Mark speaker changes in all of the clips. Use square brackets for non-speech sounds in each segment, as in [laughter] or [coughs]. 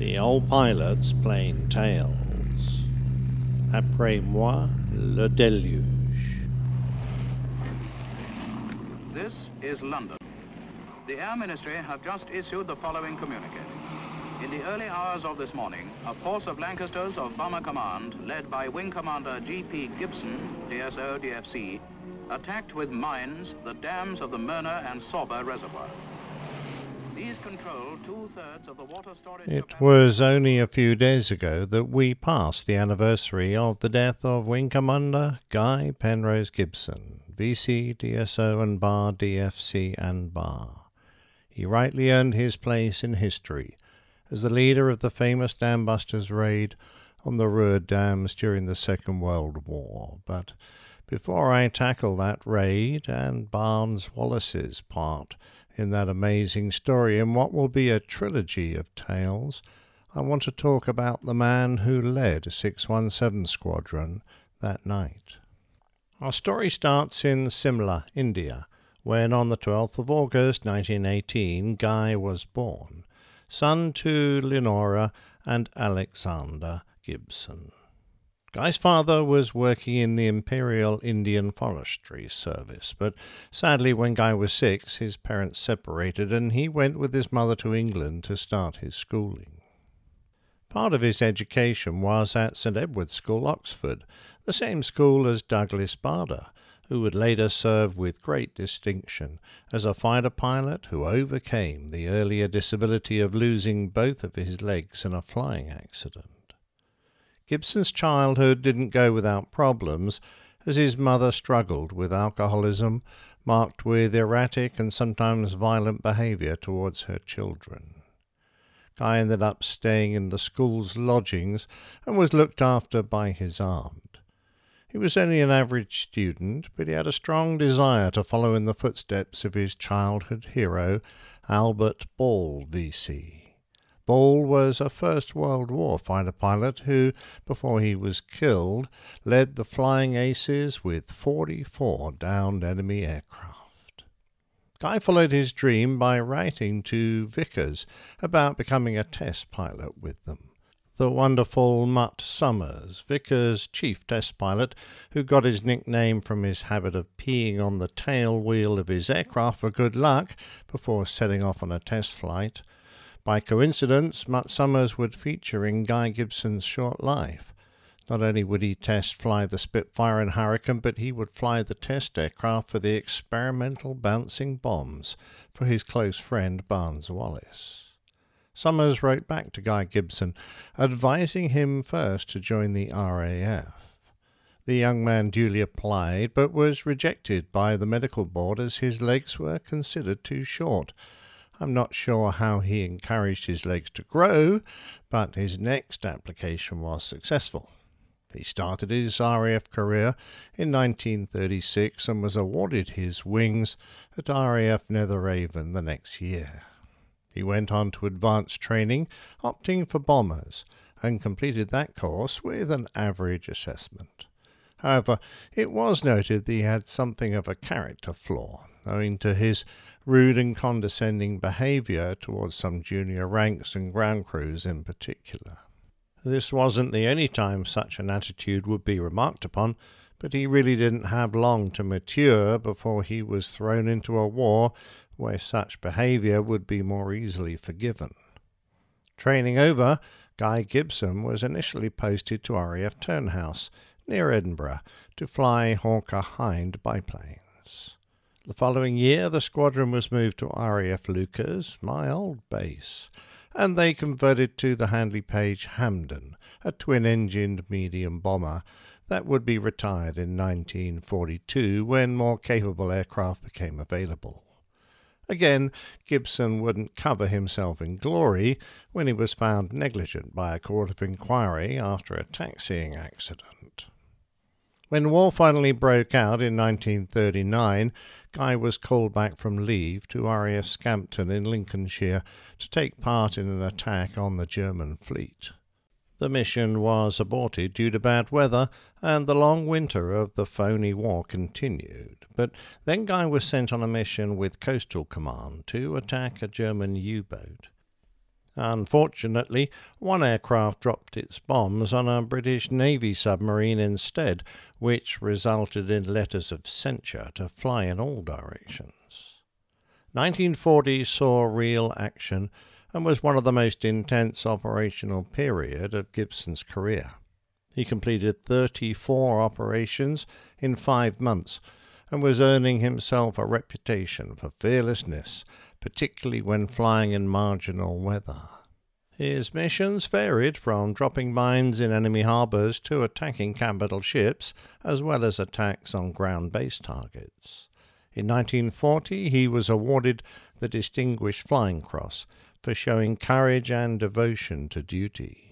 Speaker 1: The old pilot's plain tales. Après moi, le déluge.
Speaker 2: This is London. The Air Ministry have just issued the following communique. In the early hours of this morning, a force of Lancasters of Bomber Command, led by Wing Commander G.P. Gibson, DSO, DFC, attacked with mines the dams of the Möhne and Sorpe reservoirs. These control two-thirds of the water storage...
Speaker 1: It was only a few days ago that we passed the anniversary of the death of Wing Commander Guy Penrose Gibson, VC, DSO and Bar, DFC and Bar. He rightly earned his place in history as the leader of the famous Dam Busters raid on the Ruhr dams during the Second World War. But before I tackle that raid and Barnes Wallis's part in that amazing story in what will be a trilogy of tales, I want to talk about the man who led 617 Squadron that night. Our story starts in Simla, India, when on the 12th of August 1918 Guy was born, son to Leonora and Alexander Gibson. Guy's father was working in the Imperial Indian Forestry Service, but sadly, when Guy was six, his parents separated and he went with his mother to England to start his schooling. Part of his education was at St Edward's School, Oxford, the same school as Douglas Bader, who would later serve with great distinction as a fighter pilot who overcame the earlier disability of losing both of his legs in a flying accident. Gibson's childhood didn't go without problems, as his mother struggled with alcoholism, marked with erratic and sometimes violent behaviour towards her children. Guy ended up staying in the school's lodgings and was looked after by his aunt. He was only an average student, but he had a strong desire to follow in the footsteps of his childhood hero, Albert Ball, VC. Ball was a First World War fighter pilot who, before he was killed, led the Flying Aces with 44 downed enemy aircraft. Guy followed his dream by writing to Vickers about becoming a test pilot with them. The wonderful Mutt Summers, Vickers' chief test pilot, who got his nickname from his habit of peeing on the tail wheel of his aircraft for good luck before setting off on a test flight. By coincidence, Mutt Summers would feature in Guy Gibson's short life. Not only would he test fly the Spitfire and Hurricane, but he would fly the test aircraft for the experimental bouncing bombs for his close friend Barnes Wallis. Summers wrote back to Guy Gibson, advising him first to join the RAF. The young man duly applied, but was rejected by the medical board as his legs were considered too short. I'm not sure how he encouraged his legs to grow, but his next application was successful. He started his RAF career in 1936 and was awarded his wings at RAF Netheravon the next year. He went on to advanced training, opting for bombers, and completed that course with an average assessment. However, it was noted that he had something of a character flaw, owing to his rude and condescending behaviour towards some junior ranks and ground crews in particular. This wasn't the only time such an attitude would be remarked upon, but he really didn't have long to mature before he was thrown into a war where such behaviour would be more easily forgiven. Training over, Guy Gibson was initially posted to RAF Turnhouse, near Edinburgh, to fly Hawker Hind biplanes. The following year, the squadron was moved to RAF Lucas, my old base, and they converted to the Handley Page Hampden, a twin engined medium bomber that would be retired in 1942 when more capable aircraft became available. Again, Gibson wouldn't cover himself in glory when he was found negligent by a court of inquiry after a taxiing accident. When war finally broke out in 1939, Guy was called back from leave to RAF Scampton in Lincolnshire to take part in an attack on the German fleet. The mission was aborted due to bad weather, and the long winter of the phony war continued. But then Guy was sent on a mission with Coastal Command to attack a German U boat. Unfortunately, one aircraft dropped its bombs on a British Navy submarine instead, which resulted in letters of censure to fly in all directions. 1940 saw real action and was one of the most intense operational period of Gibson's career. He completed 34 operations in five months and was earning himself a reputation for fearlessness, particularly when flying in marginal weather. His missions varied from dropping mines in enemy harbours to attacking capital ships, as well as attacks on ground based targets. In 1940, he was awarded the Distinguished Flying Cross for showing courage and devotion to duty.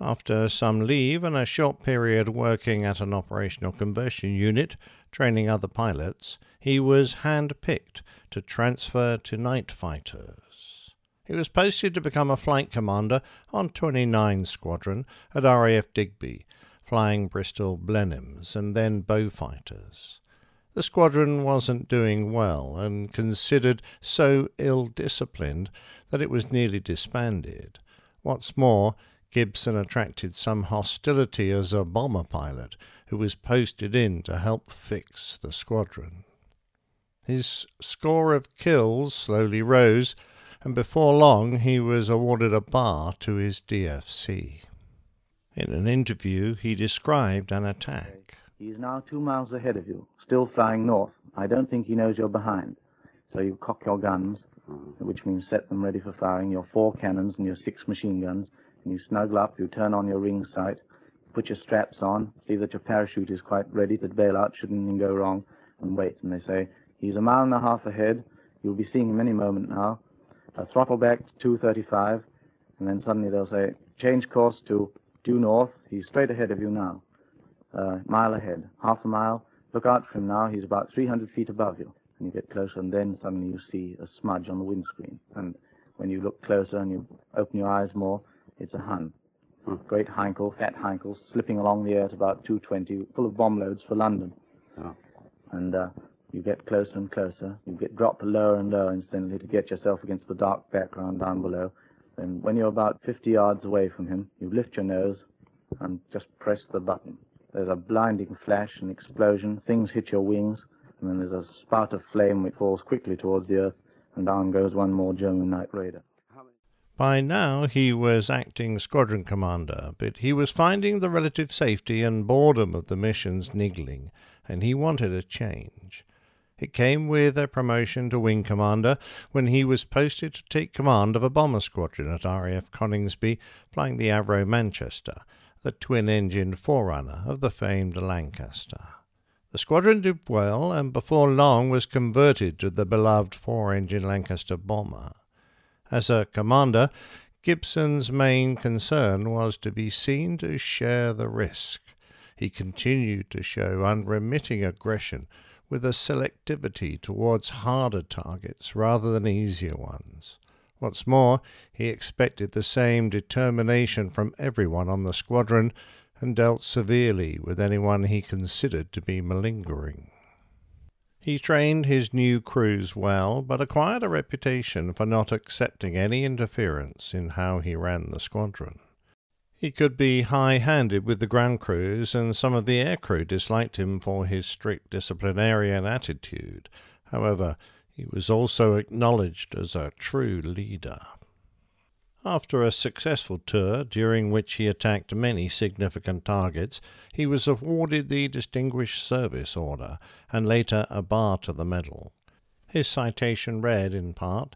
Speaker 1: After some leave and a short period working at an operational conversion unit, training other pilots, he was hand-picked to transfer to night fighters. He was posted to become a flight commander on 29 Squadron at RAF Digby, flying Bristol Blenheims and then Beaufighters. The squadron wasn't doing well and considered so ill disciplined that it was nearly disbanded. What's more, Gibson attracted some hostility as a bomber pilot who was posted in to help fix the squadron. His score of kills slowly rose, and before long he was awarded a bar to his DFC. In an interview, he described an attack.
Speaker 3: He is now two miles ahead of you, still flying north. I don't think he knows you're behind. So you cock your guns, mm-hmm. which means set them ready for firing, your four cannons and your six machine guns, and you snuggle up, you turn on your ring sight, put your straps on, see that your parachute is quite ready, that bailout shouldn't go wrong, and wait. And they say, he's a mile and a half ahead, you'll be seeing him any moment now. Uh, throttle back to 235, and then suddenly they'll say, change course to due north, he's straight ahead of you now. Uh, mile ahead, half a mile, look out for him now, he's about 300 feet above you. And you get closer, and then suddenly you see a smudge on the windscreen. And when you look closer and you open your eyes more, it's a Hun. Hmm. Great Heinkel, fat Heinkel, slipping along the air at about 220, full of bomb loads for London. Oh. And uh, you get closer and closer. You get dropped lower and lower instantly to get yourself against the dark background down below. And when you're about 50 yards away from him, you lift your nose and just press the button. There's a blinding flash, an explosion, things hit your wings, and then there's a spout of flame which falls quickly towards the earth, and down goes one more German night raider.
Speaker 1: By now he was acting squadron commander, but he was finding the relative safety and boredom of the missions niggling, and he wanted a change. It came with a promotion to wing commander when he was posted to take command of a bomber squadron at RAF Coningsby, flying the Avro Manchester, the twin engined forerunner of the famed Lancaster. The squadron did well and before long was converted to the beloved four engine Lancaster bomber. As a commander, Gibson's main concern was to be seen to share the risk. He continued to show unremitting aggression with a selectivity towards harder targets rather than easier ones. What's more, he expected the same determination from everyone on the squadron and dealt severely with anyone he considered to be malingering. He trained his new crews well, but acquired a reputation for not accepting any interference in how he ran the squadron. He could be high handed with the ground crews, and some of the air crew disliked him for his strict disciplinarian attitude. However, he was also acknowledged as a true leader. After a successful tour, during which he attacked many significant targets, he was awarded the Distinguished Service Order and later a bar to the medal. His citation read, in part,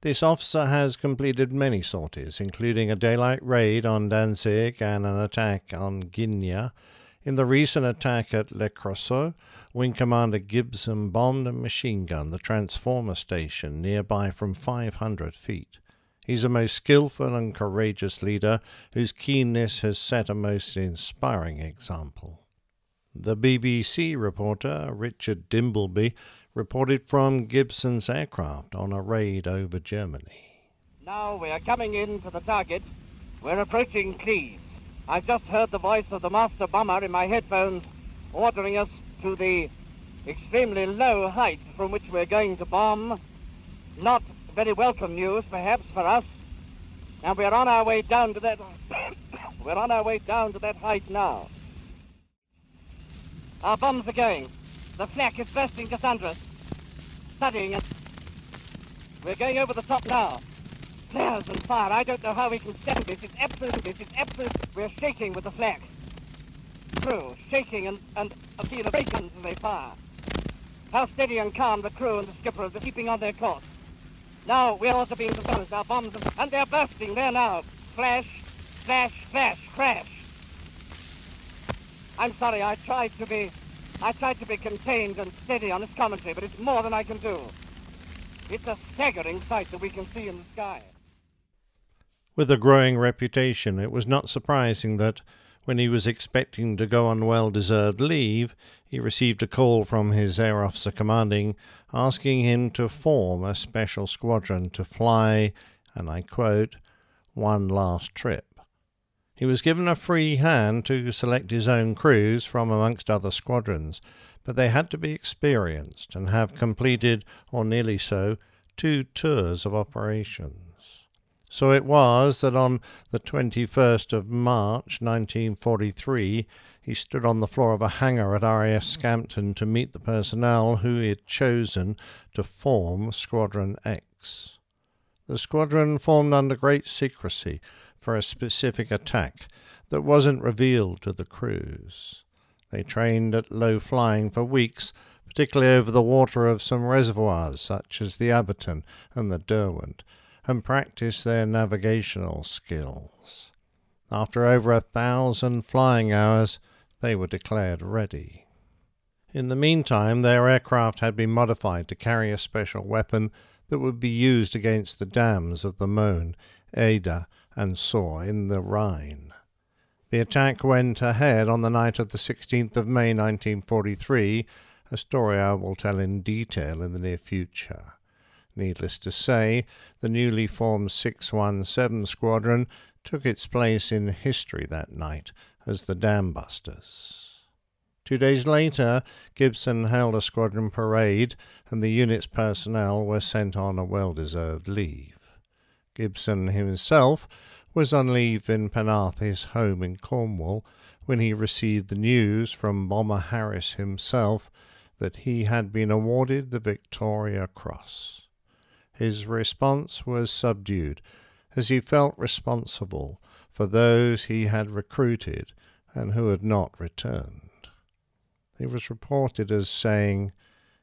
Speaker 1: This officer has completed many sorties, including a daylight raid on Danzig and an attack on Gdynia. In the recent attack at Le Creusot, Wing Commander Gibson bombed and machine gunned the transformer station nearby from 500 feet. He's a most skilful and courageous leader whose keenness has set a most inspiring example. The BBC reporter Richard Dimbleby reported from Gibson's aircraft on a raid over Germany.
Speaker 4: Now we are coming in to the target. We're approaching Cleves. I've just heard the voice of the master bomber in my headphones ordering us to the extremely low height from which we're going to bomb. Not very welcome news, perhaps, for us. And we're on our way down to that. [coughs] we're on our way down to that height now. Our bombs are going. The flak is bursting us. Studying it. We're going over the top now. Flares and fire. I don't know how we can stand this. It's absolute. This is absolute. We're shaking with the flak. Crew shaking and, and feel the guns as they fire. How steady and calm the crew and the skipper are keeping on their course. Now we're also being exposed. Our bombs and they're bursting there now. Flash, flash, flash, crash. I'm sorry, I tried to be I tried to be contained and steady on this commentary, but it's more than I can do. It's a staggering sight that we can see in the sky.
Speaker 1: With a growing reputation, it was not surprising that, when he was expecting to go on well deserved leave, he received a call from his air officer commanding asking him to form a special squadron to fly, and I quote, one last trip. He was given a free hand to select his own crews from amongst other squadrons, but they had to be experienced and have completed, or nearly so, two tours of operations. So it was that on the 21st of March 1943 he stood on the floor of a hangar at RAF Scampton to meet the personnel who he had chosen to form Squadron X. The squadron formed under great secrecy for a specific attack that wasn't revealed to the crews. They trained at low flying for weeks, particularly over the water of some reservoirs such as the Abberton and the Derwent, and practiced their navigational skills. After over a thousand flying hours, they were declared ready. In the meantime, their aircraft had been modified to carry a special weapon that would be used against the dams of the Möhne, Eder, and Sorpe in the Rhine. The attack went ahead on the night of the 16th of May 1943, a story I will tell in detail in the near future. Needless to say, the newly formed 617 Squadron took its place in history that night as the Dam Busters. Two days later, Gibson held a squadron parade, and the unit's personnel were sent on a well deserved leave. Gibson himself was on leave in Penarth, his home in Cornwall, when he received the news from Bomber Harris himself that he had been awarded the Victoria Cross. His response was subdued, as he felt responsible for those he had recruited and who had not returned. He was reported as saying,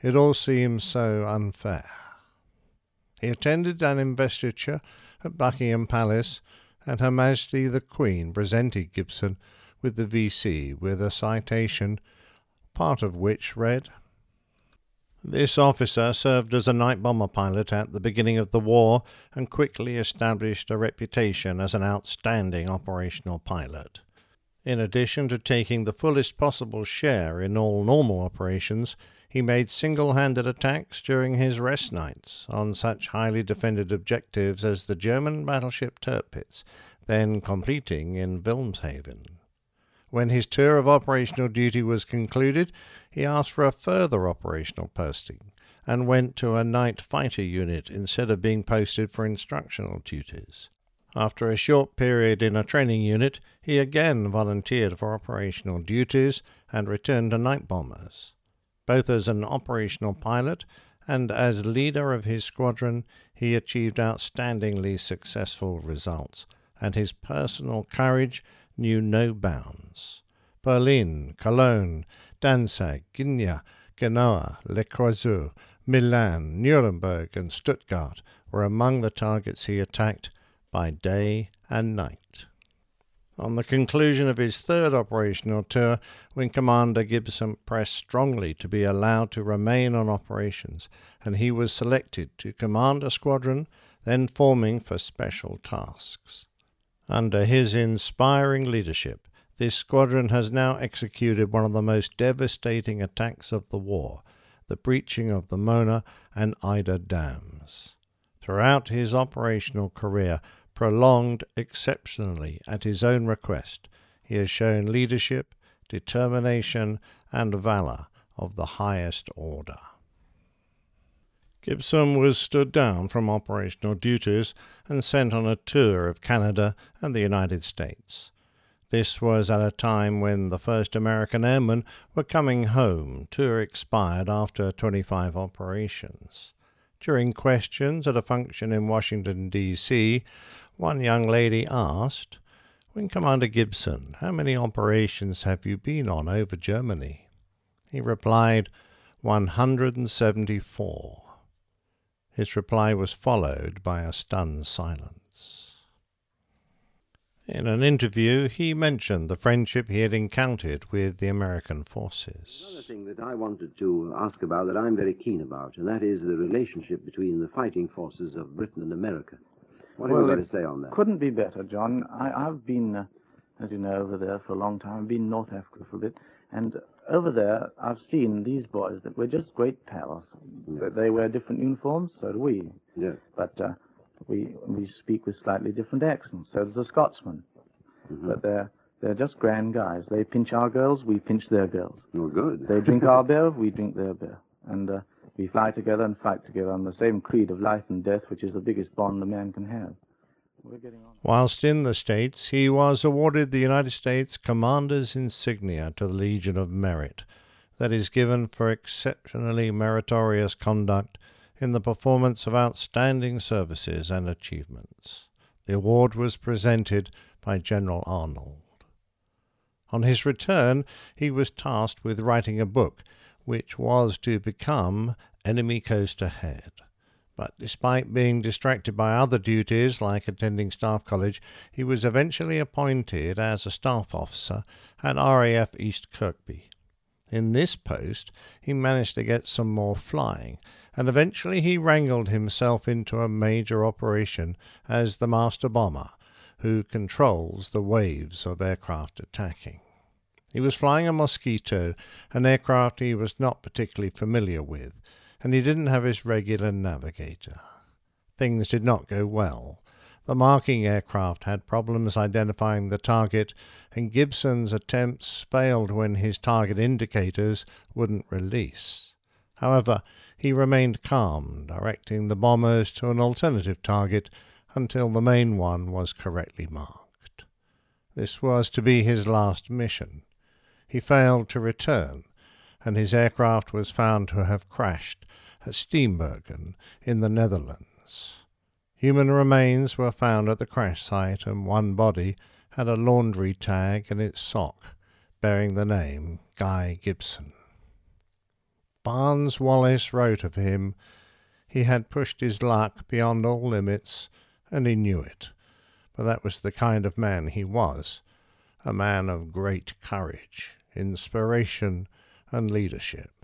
Speaker 1: It all seems so unfair. He attended an investiture at Buckingham Palace, and Her Majesty the Queen presented Gibson with the VC with a citation, part of which read This officer served as a night bomber pilot at the beginning of the war and quickly established a reputation as an outstanding operational pilot. In addition to taking the fullest possible share in all normal operations, he made single handed attacks during his rest nights on such highly defended objectives as the German battleship Tirpitz, then completing in Wilhelmshaven. When his tour of operational duty was concluded, he asked for a further operational posting and went to a night fighter unit instead of being posted for instructional duties. After a short period in a training unit, he again volunteered for operational duties and returned to night bombers. Both as an operational pilot and as leader of his squadron, he achieved outstandingly successful results, and his personal courage knew no bounds. Berlin, Cologne, Danzig, Gdynia, Genoa, Le Creusot, Milan, Nuremberg, and Stuttgart were among the targets he attacked by day and night. On the conclusion of his third operational tour, when Commander Gibson pressed strongly to be allowed to remain on operations, and he was selected to command a squadron then forming for special tasks. Under his inspiring leadership, this squadron has now executed one of the most devastating attacks of the war, the breaching of the Möhne and Eder dams. Throughout his operational career, prolonged exceptionally at his own request, he has shown leadership, determination, and valour of the highest order. Gibson was stood down from operational duties and sent on a tour of Canada and the United States. This was at a time when the first American airmen were coming home, tour expired after 25 operations. During questions at a function in Washington, D.C., one young lady asked, Wing Commander Gibson, how many operations have you been on over Germany? He replied, 174. His reply was followed by a stunned silence. In an interview, he mentioned the friendship he had encountered with the American forces.
Speaker 5: Another thing that I wanted to ask about that I'm very keen about, and that is the relationship between the fighting forces of Britain and America. What
Speaker 3: Well,
Speaker 5: have you got to say on that?
Speaker 3: Couldn't be better, John. I, I've been, uh, as you know, over there for a long time. I've been in North Africa for a bit. And over there, I've seen these boys that were just great pals. They- They wear different uniforms, so do we.
Speaker 5: Yes.
Speaker 3: But uh, we we speak with slightly different accents. So does a Scotsman.
Speaker 5: Mhm.
Speaker 3: But they're they're just grand guys. They pinch our girls, we pinch their girls.
Speaker 5: Well, good.
Speaker 3: They drink our [laughs] beer, we drink their beer. And uh, we fly together and fight together on the same creed of life and death, which is the biggest bond a man can have.
Speaker 1: Whilst in the States, he was awarded the United States Commander's Insignia to the Legion of Merit, that is given for exceptionally meritorious conduct in the performance of outstanding services and achievements. The award was presented by General Arnold. On his return, he was tasked with writing a book which was to become Enemy Coast Ahead but despite being distracted by other duties like attending Staff College, he was eventually appointed as a staff officer at RAF East Kirkby. In this post, he managed to get some more flying, and eventually he wrangled himself into a major operation as the master bomber, who controls the waves of aircraft attacking. He was flying a Mosquito, an aircraft he was not particularly familiar with, and he didn't have his regular navigator. Things did not go well. The marking aircraft had problems identifying the target, and Gibson's attempts failed when his target indicators wouldn't release. However, he remained calm, directing the bombers to an alternative target until the main one was correctly marked. This was to be his last mission. He failed to return, and his aircraft was found to have crashed at Steenbergen in the Netherlands. Human remains were found at the crash site, and one body had a laundry tag in its sock bearing the name Guy Gibson. Barnes Wallis wrote of him, he had pushed his luck beyond all limits, and he knew it. But that was the kind of man he was, a man of great courage, inspiration, and leadership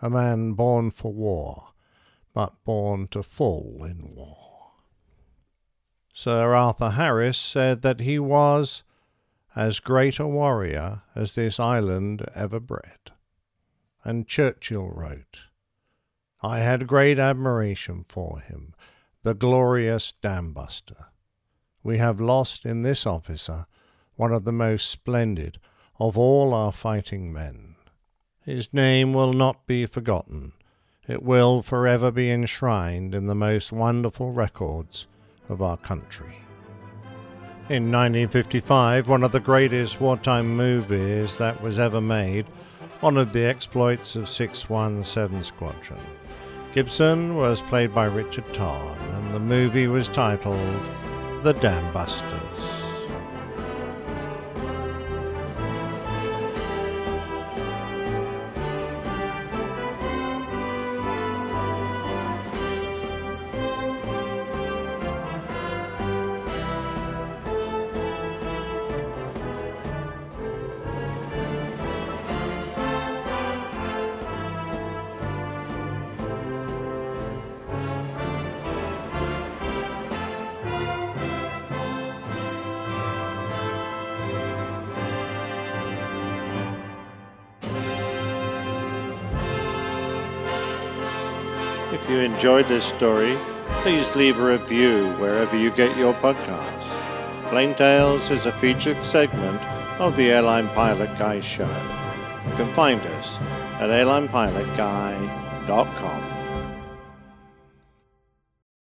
Speaker 1: a man born for war, but born to fall in war. Sir Arthur Harris said that he was as great a warrior as this island ever bred. And Churchill wrote, I had great admiration for him, the glorious dambuster. We have lost in this officer one of the most splendid of all our fighting men. His name will not be forgotten. It will forever be enshrined in the most wonderful records of our country. In 1955, one of the greatest wartime movies that was ever made honored the exploits of 617 Squadron. Gibson was played by Richard Todd, and the movie was titled The Dam Busters. If you enjoyed this story, please leave a review wherever you get your podcasts. Plain Tales is a featured segment of the Airline Pilot Guy show. You can find us at airlinepilotguy.com.